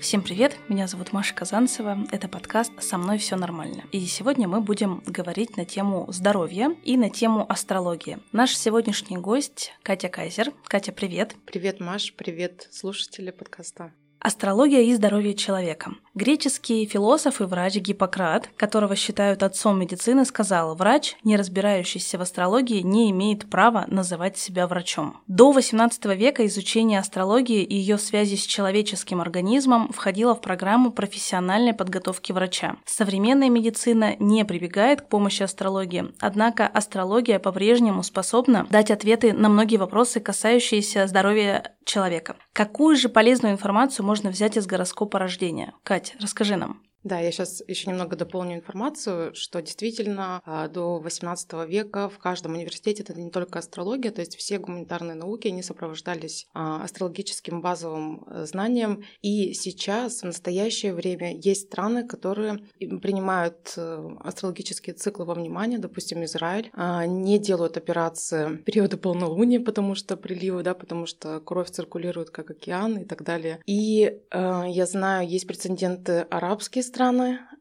Всем привет, меня зовут Маша Казанцева, это подкаст «Со мной все нормально». И сегодня мы будем говорить на тему здоровья и на тему астрологии. Наш сегодняшний гость Катя Кайзер. Катя, привет. Привет, Маш, привет, слушатели подкаста. Астрология и здоровье человека. Греческий философ и врач Гиппократ, которого считают отцом медицины, сказал, врач, не разбирающийся в астрологии, не имеет права называть себя врачом. До XVIII века изучение астрологии и ее связи с человеческим организмом входило в программу профессиональной подготовки врача. Современная медицина не прибегает к помощи астрологии, однако астрология по-прежнему способна дать ответы на многие вопросы, касающиеся здоровья человека. Какую же полезную информацию можно взять из гороскопа рождения? Катя, расскажи нам. Да, я сейчас еще немного дополню информацию, что действительно а, до XVIII века в каждом университете это не только астрология, то есть все гуманитарные науки, они сопровождались а, астрологическим базовым э, знанием. И сейчас, в настоящее время, есть страны, которые принимают э, астрологические циклы во внимание, допустим, Израиль, а, не делают операции в периоды полнолуния, потому что приливы, да, потому что кровь циркулирует как океан и так далее. И я знаю, есть прецеденты арабские страны,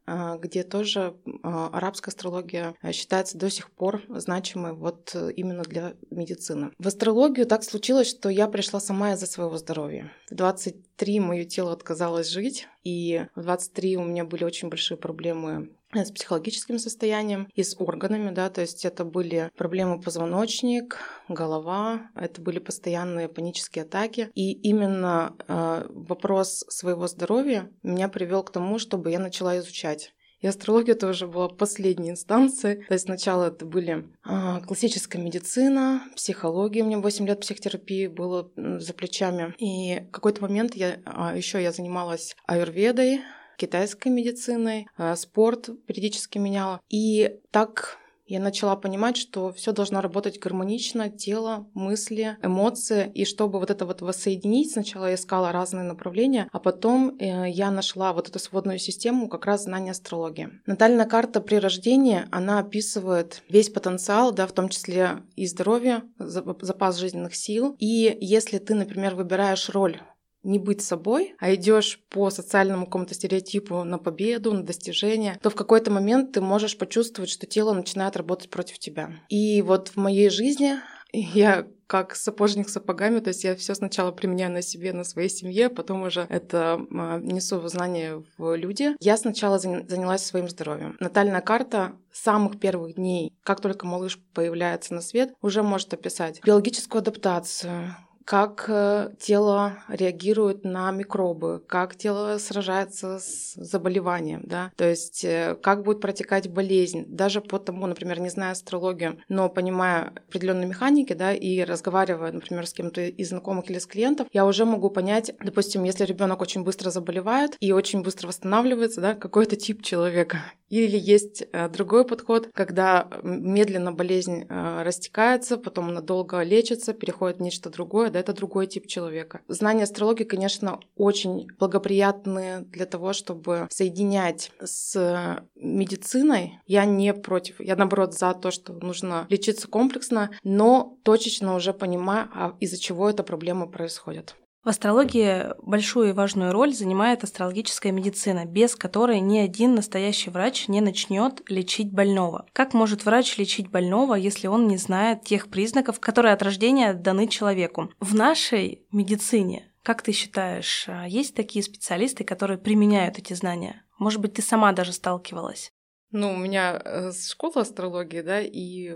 а, где тоже а, арабская астрология а, считается до сих пор значимой вот э, именно для медицины. В астрологию так случилось, что я пришла сама из-за своего здоровья. В 23 мое тело отказалось жить, и в 23 у меня были очень большие проблемы с психологическим состоянием и с органами, да, то есть это были проблемы позвоночник, голова, это были постоянные панические атаки, и именно э, вопрос своего здоровья меня привел к тому, чтобы я начала изучать. И астрология тоже была последней инстанцией. То есть сначала это были э, классическая медицина, психология. У меня 8 лет психотерапии было за плечами. И в какой-то момент я э, еще я занималась аюрведой, китайской медициной, э, спорт периодически меняла. И так я начала понимать, что все должно работать гармонично, тело, мысли, эмоции, и чтобы вот это вот воссоединить, сначала я искала разные направления, а потом э, я нашла вот эту сводную систему как раз знания астрологии. Натальная карта при рождении, она описывает весь потенциал, да, в том числе и здоровье, запас жизненных сил. И если ты, например, выбираешь роль не быть собой, а идешь по социальному какому-то стереотипу на победу, на достижение, то в какой-то момент ты можешь почувствовать, что тело начинает работать против тебя. И вот в моей жизни я как сапожник сапогами, то есть я все сначала применяю на себе, на своей семье, потом уже это а, несу в знание в люди. Я сначала занялась своим здоровьем. Натальная карта самых первых дней, как только малыш появляется на свет, уже может описать биологическую адаптацию, как э, тело реагирует на микробы, как тело сражается с заболеванием, да, то есть э, как будет протекать болезнь, даже по тому, например, не зная астрологию, но понимая определенные механики, да, и разговаривая, например, с кем-то из знакомых или с клиентов, я уже могу понять, допустим, если ребенок очень быстро заболевает и очень быстро восстанавливается, да, какой это тип человека. Или есть э, другой подход, когда медленно болезнь растекается, потом она долго лечится, переходит в нечто другое, да, это другой тип человека. Знания астрологии, конечно, очень благоприятны для того, чтобы соединять с медициной. Я не против, я наоборот за то, что нужно лечиться комплексно, но точечно уже понимаю, а из-за чего эта проблема происходит. В астрологии большую и важную роль занимает астрологическая медицина, без которой ни один настоящий врач не начнет лечить больного. Как может врач лечить больного, если он не знает тех признаков, которые от рождения даны человеку? В нашей медицине как ты считаешь, а есть такие специалисты, которые применяют эти знания? Может быть, ты сама даже сталкивалась? Ну, у меня э, школа астрологии, да, и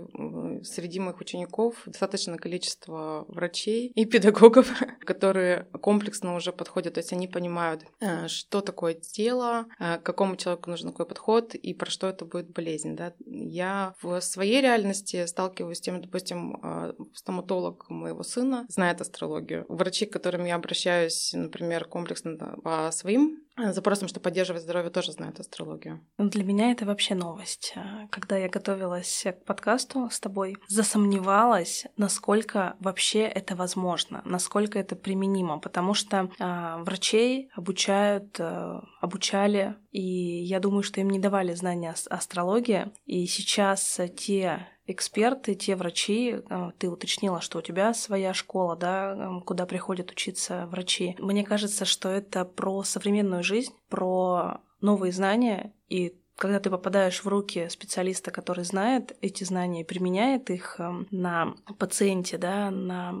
среди моих учеников достаточно количество врачей и педагогов, которые комплексно уже подходят, то есть они понимают, э, что такое тело, э, какому человеку нужен какой подход и про что это будет болезнь, да. Я в своей реальности сталкиваюсь с тем, допустим, стоматолог моего сына знает астрологию. Врачи, к которым я обращаюсь, например, комплексно по своим запросом, что поддерживать здоровье, тоже знают астрологию. Ну, для меня это вообще новость. А, когда я готовилась к подкасту с тобой, засомневалась, насколько вообще это возможно, насколько это применимо, потому что э, врачей обучают, э, обучали, и я думаю, что им не давали знания астрологии, и сейчас те эксперты, те врачи, э, ты уточнила, что у тебя своя школа, да, э, куда приходят учиться врачи. Мне кажется, что это про современную жизнь, про новые знания и когда ты попадаешь в руки специалиста, который знает эти знания и применяет их эм, на пациенте, да, на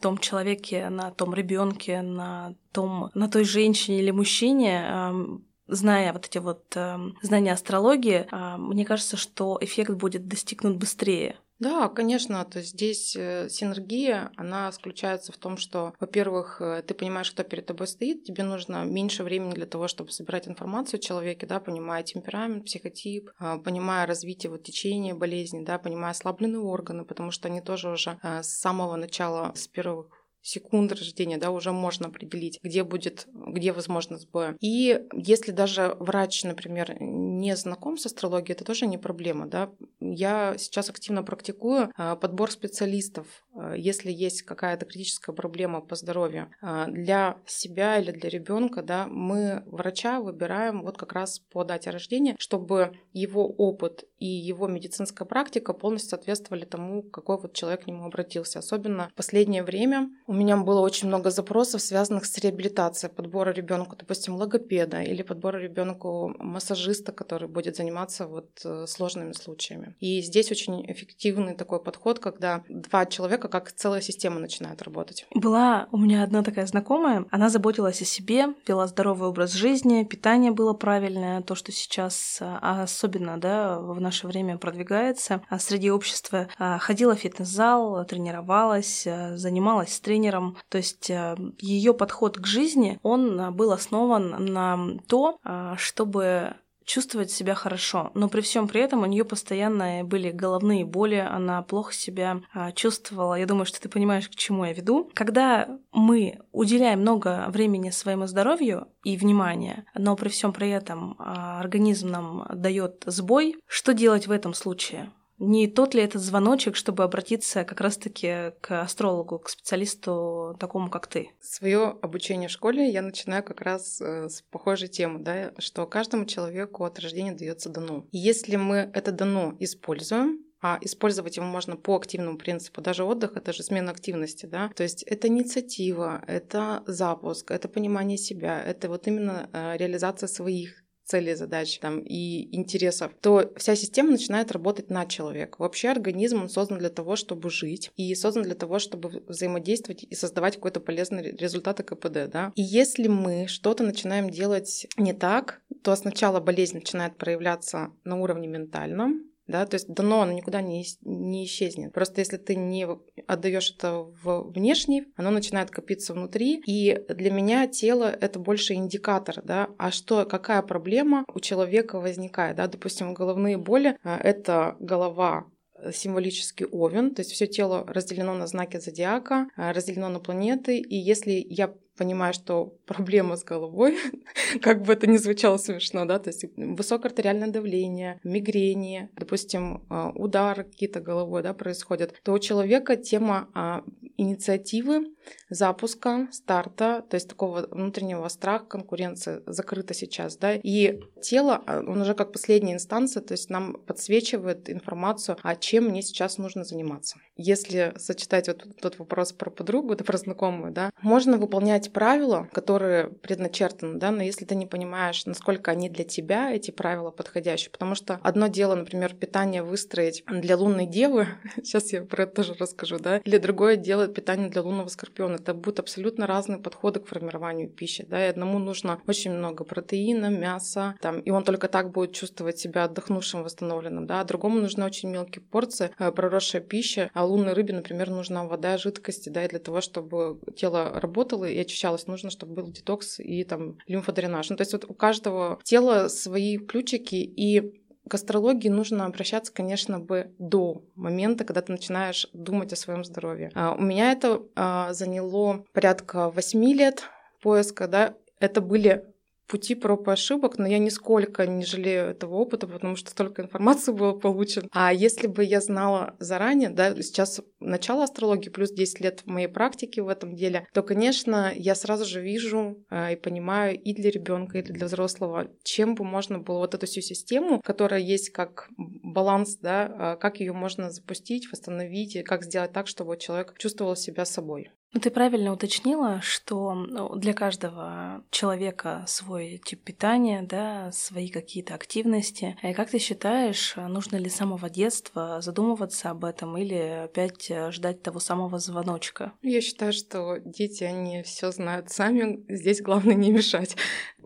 том человеке, на том ребенке, на том, на той женщине или мужчине, эм, зная вот эти вот эм, знания астрологии, мне кажется, что эффект будет достигнут быстрее. Да, конечно, то есть здесь э, синергия, она заключается в том, что, во-первых, э, ты понимаешь, кто перед тобой стоит, тебе нужно меньше времени для того, чтобы собирать информацию о человеке, да, понимая темперамент, психотип, а, понимая развитие вот течения болезни, да, понимая ослабленные органы, потому что они тоже уже э, с самого начала, с первых секунд рождения, да, уже можно определить, где будет, где возможно сбой. И если даже врач, например, не знаком с астрологией, это тоже не проблема, да. Я сейчас активно практикую а, подбор специалистов, а, если есть какая-то критическая проблема по здоровью а, для себя или для ребенка, да, мы врача выбираем вот как раз по дате рождения, чтобы его опыт и его медицинская практика полностью соответствовали тому, какой вот человек к нему обратился. Особенно в последнее время у меня было очень много запросов, связанных с реабилитацией, подбора ребенку, допустим, логопеда или подбора ребенку массажиста, который будет заниматься вот э, сложными случаями. И здесь очень эффективный такой подход, когда два человека как целая система начинает работать. Была у меня одна такая знакомая, она заботилась о себе, вела здоровый образ жизни, питание было правильное, то, что сейчас а, особенно да, в наше время продвигается. А среди общества а, ходила в фитнес-зал, тренировалась, занималась с тренером. То есть э, ее подход к жизни, он э, был основан на то, э, чтобы чувствовать себя хорошо. Но при всем при этом у нее постоянно были головные боли, она плохо себя чувствовала. Я думаю, что ты понимаешь, к чему я веду. Когда мы уделяем много времени своему здоровью и внимания, но при всем при этом организм нам дает сбой, что делать в этом случае? Не тот ли этот звоночек, чтобы обратиться как раз-таки к астрологу, к специалисту такому, как ты? Свое обучение в школе я начинаю как раз э, с похожей темы, да, что каждому человеку от рождения дается дано. И если мы это дано используем, а использовать его можно по активному принципу. Даже отдых — это же смена активности, да. То есть это инициатива, это запуск, это понимание себя, это вот именно э, реализация своих целей, задач там, и интересов, то вся система начинает работать на человека. Вообще организм он создан для того, чтобы жить, и создан для того, чтобы взаимодействовать и создавать какой-то полезный результат КПД. Да? И если мы что-то начинаем делать не так, то сначала болезнь начинает проявляться на уровне ментальном, да, то есть дано оно никуда не, не исчезнет. Просто если ты не отдаешь это в внешний, оно начинает копиться внутри, и для меня тело это больше индикатор, да, а что, какая проблема у человека возникает, да, допустим, головные боли, а, это голова символический овен, то есть все тело разделено на знаки зодиака, а, разделено на планеты, и если я понимаю, что проблема с головой, как бы это ни звучало смешно, да, то есть высокое артериальное давление, мигрени, допустим, а, удар какие-то головой, да, происходят, то у человека тема а, инициативы, запуска, старта, то есть такого внутреннего страха, конкуренции закрыта сейчас, да, и тело, а, он уже как последняя инстанция, то есть нам подсвечивает информацию, а чем мне сейчас нужно заниматься. Если сочетать вот тот вопрос про подругу, да, про знакомую, да, можно выполнять правила, которые предначертаны, да, но если ты не понимаешь, насколько они для тебя, эти правила подходящие, потому что одно дело, например, питание выстроить для лунной девы, сейчас я про это тоже расскажу, да, или другое дело питание для лунного скорпиона. Это будут абсолютно разные подходы к формированию пищи, да, и одному нужно очень много протеина, мяса, там, и он только так будет чувствовать себя отдохнувшим, восстановленным, да, а другому нужны очень мелкие порции, э, проросшая пища, а лунной рыбе, например, нужна вода, жидкости, да, и для того, чтобы тело работало и очищалась, нужно, чтобы был детокс и там лимфодренаж. Ну, то есть вот у каждого тела свои ключики, и к астрологии нужно обращаться, конечно, бы до момента, когда ты начинаешь думать о своем здоровье. А, у меня это а, заняло порядка восьми лет поиска, да. Это были пути проб и ошибок, но я нисколько не жалею этого опыта, потому что столько информации было получено. А если бы я знала заранее, да, сейчас начало астрологии плюс 10 лет в моей практике в этом деле, то, конечно, я сразу же вижу э, и понимаю и для ребенка, и для взрослого, чем бы можно было вот эту всю систему, которая есть как баланс, да, э, как ее можно запустить, восстановить, и как сделать так, чтобы человек чувствовал себя собой. Ну, ты правильно уточнила, что ну, для каждого человека свой тип питания, да, свои какие-то активности. И как ты считаешь, нужно ли с самого детства задумываться об этом или опять ждать того самого звоночка? Я считаю, что дети, они все знают сами. Здесь главное не мешать.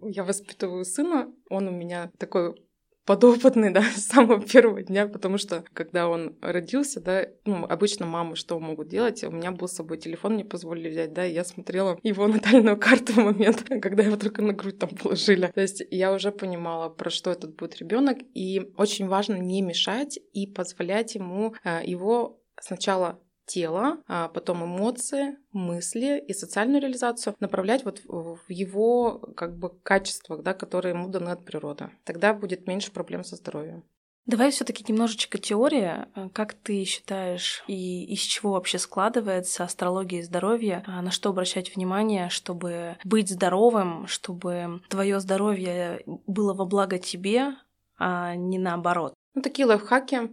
Я воспитываю сына, он у меня такой подопытный, да, с самого первого дня, потому что когда он родился, да, ну, обычно мамы что могут делать? У меня был с собой телефон, мне позволили взять, да, и я смотрела его натальную карту в момент, когда его только на грудь там положили. То есть я уже понимала, про что этот будет ребенок, и очень важно не мешать и позволять ему э, его сначала тело, а потом эмоции, мысли и социальную реализацию направлять вот в его как бы качествах, да, которые ему даны от природы. Тогда будет меньше проблем со здоровьем. Давай все-таки немножечко теория. Как ты считаешь и из чего вообще складывается астрология здоровья? На что обращать внимание, чтобы быть здоровым, чтобы твое здоровье было во благо тебе, а не наоборот? Ну, такие лайфхаки, а,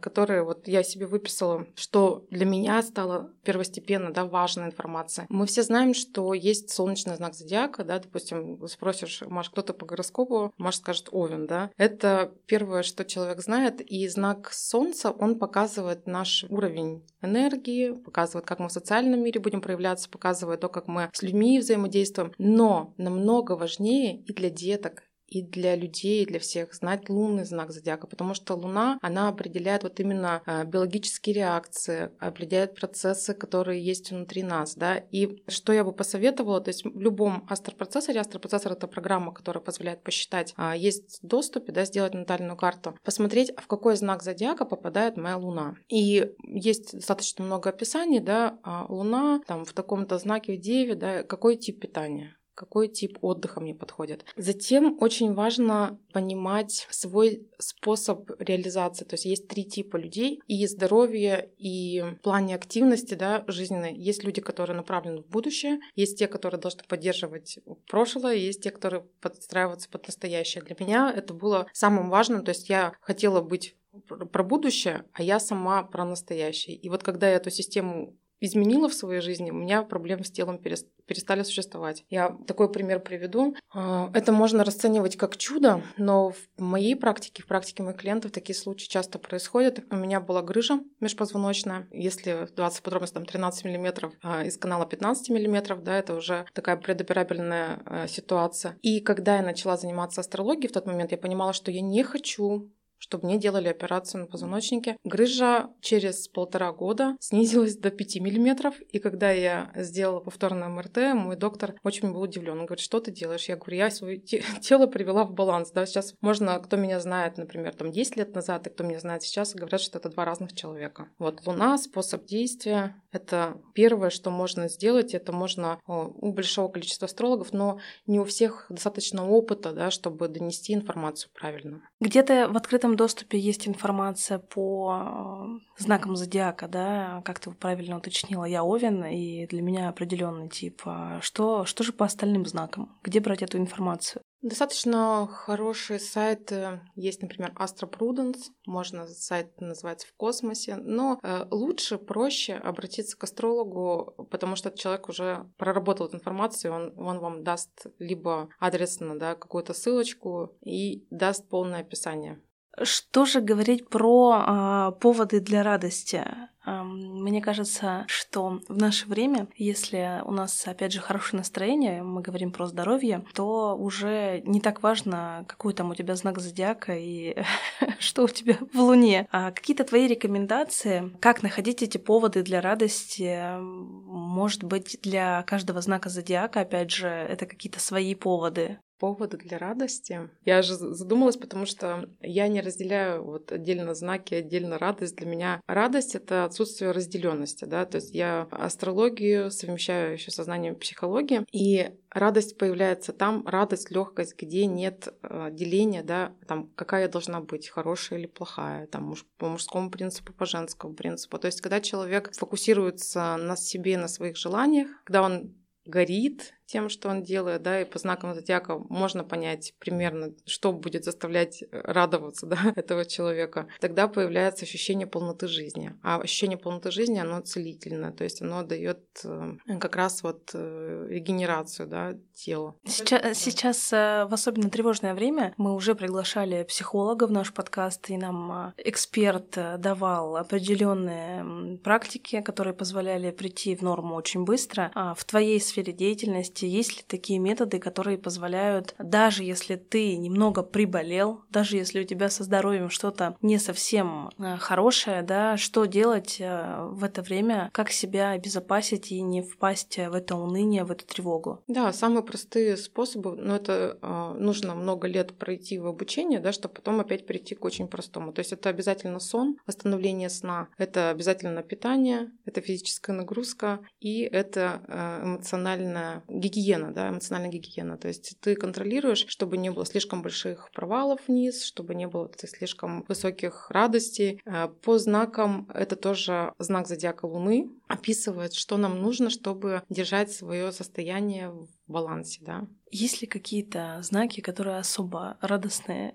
которые вот я себе выписала, что для меня стало первостепенно, да, важная информация. Мы все знаем, что есть солнечный знак зодиака, да, допустим, спросишь, Маш, кто-то по гороскопу, Маш скажет Овен, да. Это первое, что человек знает, и знак Солнца, он показывает наш уровень энергии, показывает, как мы в социальном мире будем проявляться, показывает то, как мы с людьми взаимодействуем. Но намного важнее и для деток, и для людей, и для всех знать лунный знак зодиака, потому что Луна, она определяет вот именно а, биологические реакции, определяет процессы, которые есть внутри нас, да, и что я бы посоветовала, то есть в любом астропроцессоре, астропроцессор — это программа, которая позволяет посчитать, а, есть доступе, да, сделать натальную карту, посмотреть, в какой знак зодиака попадает моя Луна. И есть достаточно много описаний, да, а, Луна там в таком-то знаке в Деве, да, какой тип питания, какой тип отдыха мне подходит. Затем очень важно понимать свой способ реализации. То есть есть три типа людей. И здоровье, и в плане активности да, жизненной. Есть люди, которые направлены в будущее. Есть те, которые должны поддерживать прошлое. Есть те, которые подстраиваются под настоящее. Для меня это было самым важным. То есть я хотела быть про будущее, а я сама про настоящее. И вот когда я эту систему изменила в своей жизни, у меня проблемы с телом перестали существовать. Я такой пример приведу. А, это можно расценивать как чудо, но в моей практике, в практике моих клиентов такие случаи часто происходят. У меня была грыжа межпозвоночная. Если 20 подробностей, там 13 мм а, из канала 15 мм, да, это уже такая предоперабельная а, ситуация. И когда я начала заниматься астрологией, в тот момент я понимала, что я не хочу чтобы мне делали операцию на позвоночнике. Грыжа через полтора года снизилась до 5 миллиметров, и когда я сделала повторное МРТ, мой доктор очень был удивлен. Он говорит, что ты делаешь? Я говорю, я свое тело привела в баланс. Да, сейчас можно, кто меня знает, например, там 10 лет назад, и кто меня знает сейчас, говорят, что это два разных человека. Вот Луна, способ действия, это первое, что можно сделать, это можно у большого количества астрологов, но не у всех достаточно опыта, да, чтобы донести информацию правильно. Где-то в открытом доступе есть информация по э, знакам зодиака, да, как ты правильно уточнила, я Овен, и для меня определенный тип. А что, что же по остальным знакам? Где брать эту информацию? Достаточно хороший сайт есть, например, Astro Prudence, можно сайт называется в космосе, но э, лучше, проще обратиться к астрологу, потому что этот человек уже проработал эту информацию, он, он вам даст либо адресно да, какую-то ссылочку и даст полное описание. Что же говорить про э, поводы для радости? Мне кажется, что в наше время, если у нас, опять же, хорошее настроение, мы говорим про здоровье, то уже не так важно, какой там у тебя знак зодиака и что у тебя в Луне. А какие-то твои рекомендации, как находить эти поводы для радости? Может быть, для каждого знака зодиака, опять же, это какие-то свои поводы? Поводы для радости. Я же задумалась, потому что я не разделяю вот отдельно знаки, отдельно радость. Для меня радость — это отсутствие разделенности, да, то есть я астрологию совмещаю еще со знанием психологии, и радость появляется там, радость, легкость, где нет э, деления, да, там, какая должна быть, хорошая или плохая, там, по мужскому принципу, по женскому принципу. То есть, когда человек фокусируется на себе, на своих желаниях, когда он горит, тем, что он делает, да, и по знакам зодиака можно понять примерно, что будет заставлять э, радоваться, да, этого человека, тогда появляется ощущение полноты жизни. А ощущение полноты жизни, оно целительное, то есть оно дает э, как раз вот э, регенерацию, да, тела. Сейчас, сейчас в особенно тревожное время мы уже приглашали психолога в наш подкаст, и нам эксперт давал определенные практики, которые позволяли прийти в норму очень быстро. А в твоей сфере деятельности есть, есть ли такие методы, которые позволяют, даже если ты немного приболел, даже если у тебя со здоровьем что-то не совсем э, хорошее, да, что делать э, в это время, как себя обезопасить и не впасть в это уныние, в эту тревогу? Да, самые простые способы, но это э, нужно много лет пройти в обучение, да, чтобы потом опять прийти к очень простому. То есть это обязательно сон, восстановление сна, это обязательно питание, это физическая нагрузка и это эмоциональная гигиена, да, эмоциональная гигиена. То есть ты контролируешь, чтобы не было слишком больших провалов вниз, чтобы не было слишком высоких радостей. Э, по знакам это тоже знак зодиака Луны описывает, что нам нужно, чтобы держать свое состояние в балансе, да. Есть ли какие-то знаки, которые особо радостные?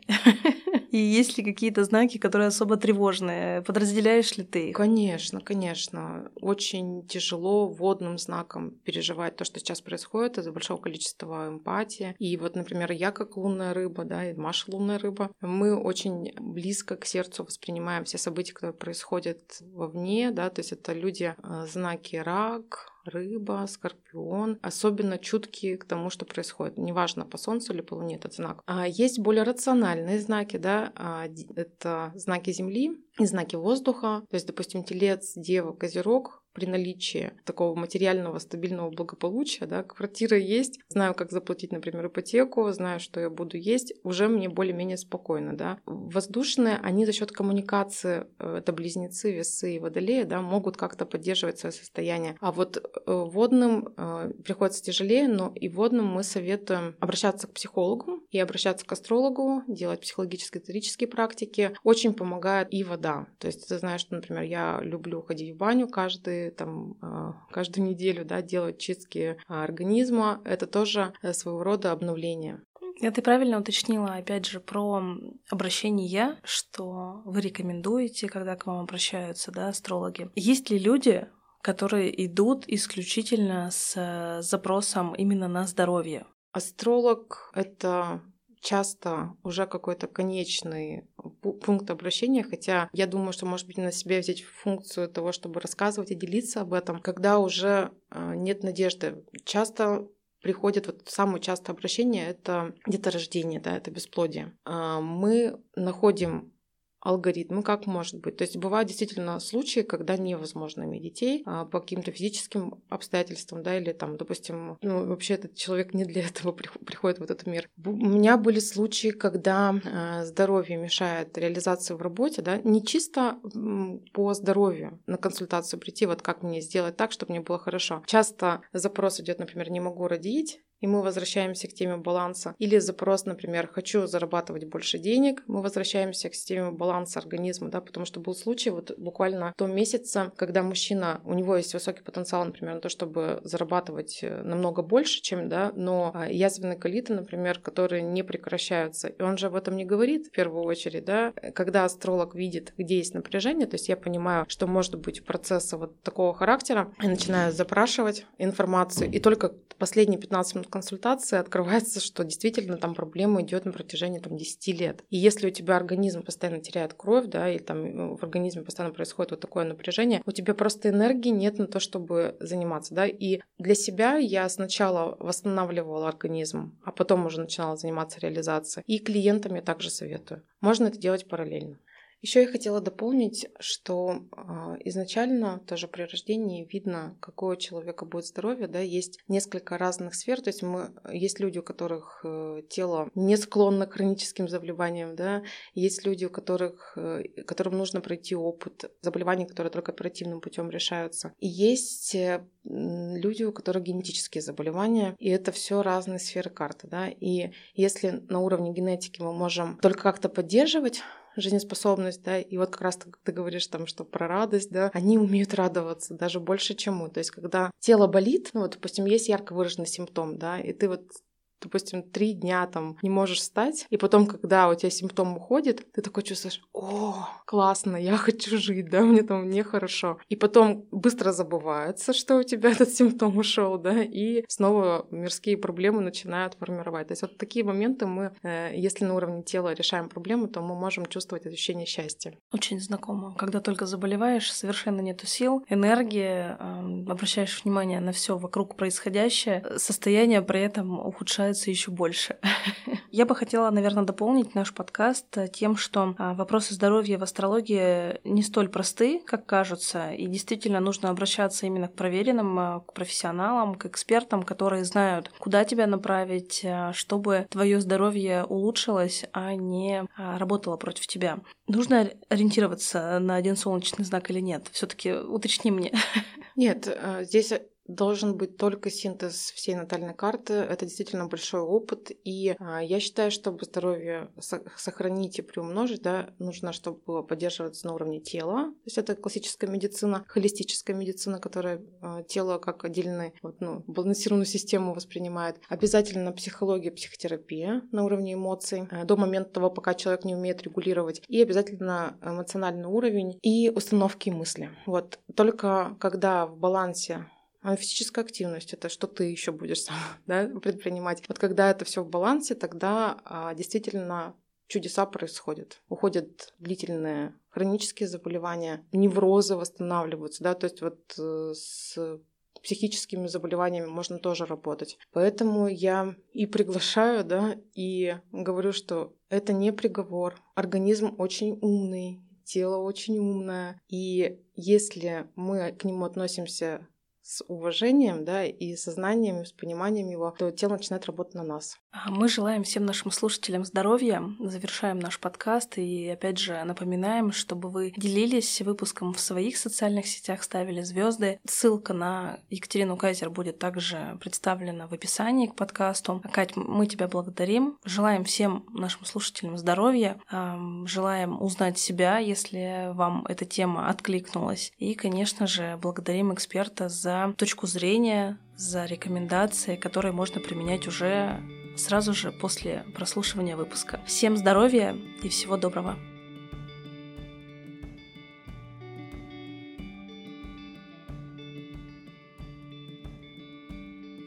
И есть ли какие-то знаки, которые особо тревожные? Подразделяешь ли ты их? Конечно, конечно. Очень тяжело водным знаком переживать то, что сейчас происходит из-за большого количества эмпатии. И вот, например, я как лунная рыба, да, и Маша лунная рыба, мы очень близко к сердцу воспринимаем все события, которые происходят вовне, да, то есть это люди э, знаки рак, рыба, скорпион, особенно чуткие к тому, что происходит. Неважно, по Солнцу или по Луне этот знак. А есть более рациональные знаки, да, а, это знаки Земли и знаки воздуха. То есть, допустим, Телец, Дева, Козерог при наличии такого материального стабильного благополучия, да, квартира есть, знаю, как заплатить, например, ипотеку, знаю, что я буду есть, уже мне более-менее спокойно, да. Воздушные, они за счет коммуникации, э, это близнецы, весы и водолеи, да, могут как-то поддерживать свое состояние. А вот э, водным э, приходится тяжелее, но и водным мы советуем обращаться к психологу и обращаться к астрологу, делать психологические эзотерические практики. Очень помогает и вода. То есть ты знаешь, что, например, я люблю ходить в баню каждый там а, каждую неделю да, делать чистки а, организма, это тоже э, своего рода обновление. Ты правильно уточнила, опять же, про обращение, что вы рекомендуете, когда к вам обращаются да, астрологи. Есть ли люди, которые идут исключительно с э, запросом именно на здоровье? Астролог — это часто уже какой-то конечный пункт обращения, хотя я думаю, что, может быть, на себя взять функцию того, чтобы рассказывать и делиться об этом, когда уже а, нет надежды. Часто приходит вот самое частое обращение это деторождение, да, это бесплодие. А, мы находим алгоритмы, как может быть. То есть бывают действительно случаи, когда невозможно иметь детей а, по каким-то физическим обстоятельствам, да, или там, допустим, ну, вообще этот человек не для этого приходит в этот мир. У меня были случаи, когда а, здоровье мешает реализации в работе, да, не чисто по здоровью на консультацию прийти, вот как мне сделать так, чтобы мне было хорошо. Часто запрос идет, например, не могу родить, и мы возвращаемся к теме баланса. Или запрос, например, хочу зарабатывать больше денег, мы возвращаемся к теме баланса организма, да, потому что был случай вот буквально в том месяце, когда мужчина, у него есть высокий потенциал, например, на то, чтобы зарабатывать э, намного больше, чем, да, но а, язвенные колиты, например, которые не прекращаются, и он же об этом не говорит в первую очередь, да, когда астролог видит, где есть напряжение, то есть я понимаю, что может быть процессы вот такого характера, я начинаю запрашивать информацию, и только последние 15 минут консультации открывается, что действительно там проблема идет на протяжении там, 10 лет. И если у тебя организм постоянно теряет кровь, да, или там ну, в организме постоянно происходит вот такое напряжение, у тебя просто энергии нет на то, чтобы заниматься, да. И для себя я сначала восстанавливала организм, а потом уже начинала заниматься реализацией. И клиентам я также советую. Можно это делать параллельно. Еще я хотела дополнить, что э, изначально тоже при рождении видно, какое у человека будет здоровье, да, есть несколько разных сфер, то есть мы, есть люди, у которых э, тело не склонно к хроническим заболеваниям, да, есть люди, у которых, э, которым нужно пройти опыт заболеваний, которые только оперативным путем решаются, и есть э, люди, у которых генетические заболевания, и это все разные сферы карты, да, и если на уровне генетики мы можем только как-то поддерживать жизнеспособность, да, и вот как раз ты говоришь там, что про радость, да, они умеют радоваться даже больше, чем мы. То есть, когда тело болит, ну вот, допустим, есть ярко выраженный симптом, да, и ты вот допустим, три дня там не можешь встать, и потом, когда у тебя симптом уходит, ты такой чувствуешь, о, классно, я хочу жить, да, мне там нехорошо. И потом быстро забывается, что у тебя этот симптом ушел, да, и снова мирские проблемы начинают формировать. То есть вот такие моменты мы, э, если на уровне тела решаем проблемы, то мы можем чувствовать ощущение счастья. Очень знакомо. Когда только заболеваешь, совершенно нету сил, энергии, обращаешь внимание на все вокруг происходящее, состояние при этом ухудшается становится еще больше. Я бы хотела, наверное, дополнить наш подкаст тем, что а, вопросы здоровья в астрологии не столь просты, как кажутся, и действительно нужно обращаться именно к проверенным, а, к профессионалам, к экспертам, которые знают, куда тебя направить, а, чтобы твое здоровье улучшилось, а не работало против тебя. Нужно ориентироваться на один солнечный знак или нет? Все-таки уточни мне. Нет, здесь должен быть только синтез всей натальной карты. Это действительно большой опыт. И а, я считаю, чтобы здоровье сохранить и приумножить, да, нужно, чтобы было поддерживаться на уровне тела. То есть это классическая медицина, холистическая медицина, которая а, тело как отдельную вот, ну, балансированную систему воспринимает. Обязательно психология, психотерапия на уровне эмоций а, до момента того, пока человек не умеет регулировать. И обязательно эмоциональный уровень и установки мысли. Вот только когда в балансе а физическая активность это что ты еще будешь сам да, предпринимать. Вот когда это все в балансе, тогда а, действительно чудеса происходят. Уходят длительные хронические заболевания, неврозы восстанавливаются, да, то есть вот э, с психическими заболеваниями можно тоже работать. Поэтому я и приглашаю, да, и говорю, что это не приговор. Организм очень умный, тело очень умное. И если мы к нему относимся с уважением, да, и сознанием, с пониманием его, то тело начинает работать на нас. А мы желаем всем нашим слушателям здоровья, завершаем наш подкаст и опять же напоминаем, чтобы вы делились выпуском в своих социальных сетях, ставили звезды. Ссылка на Екатерину Кайзер будет также представлена в описании к подкасту. Кать, мы тебя благодарим. Желаем всем нашим слушателям здоровья, желаем узнать себя, если вам эта тема откликнулась. И, конечно же, благодарим эксперта за точку зрения, за рекомендации, которые можно применять уже сразу же после прослушивания выпуска. Всем здоровья и всего доброго!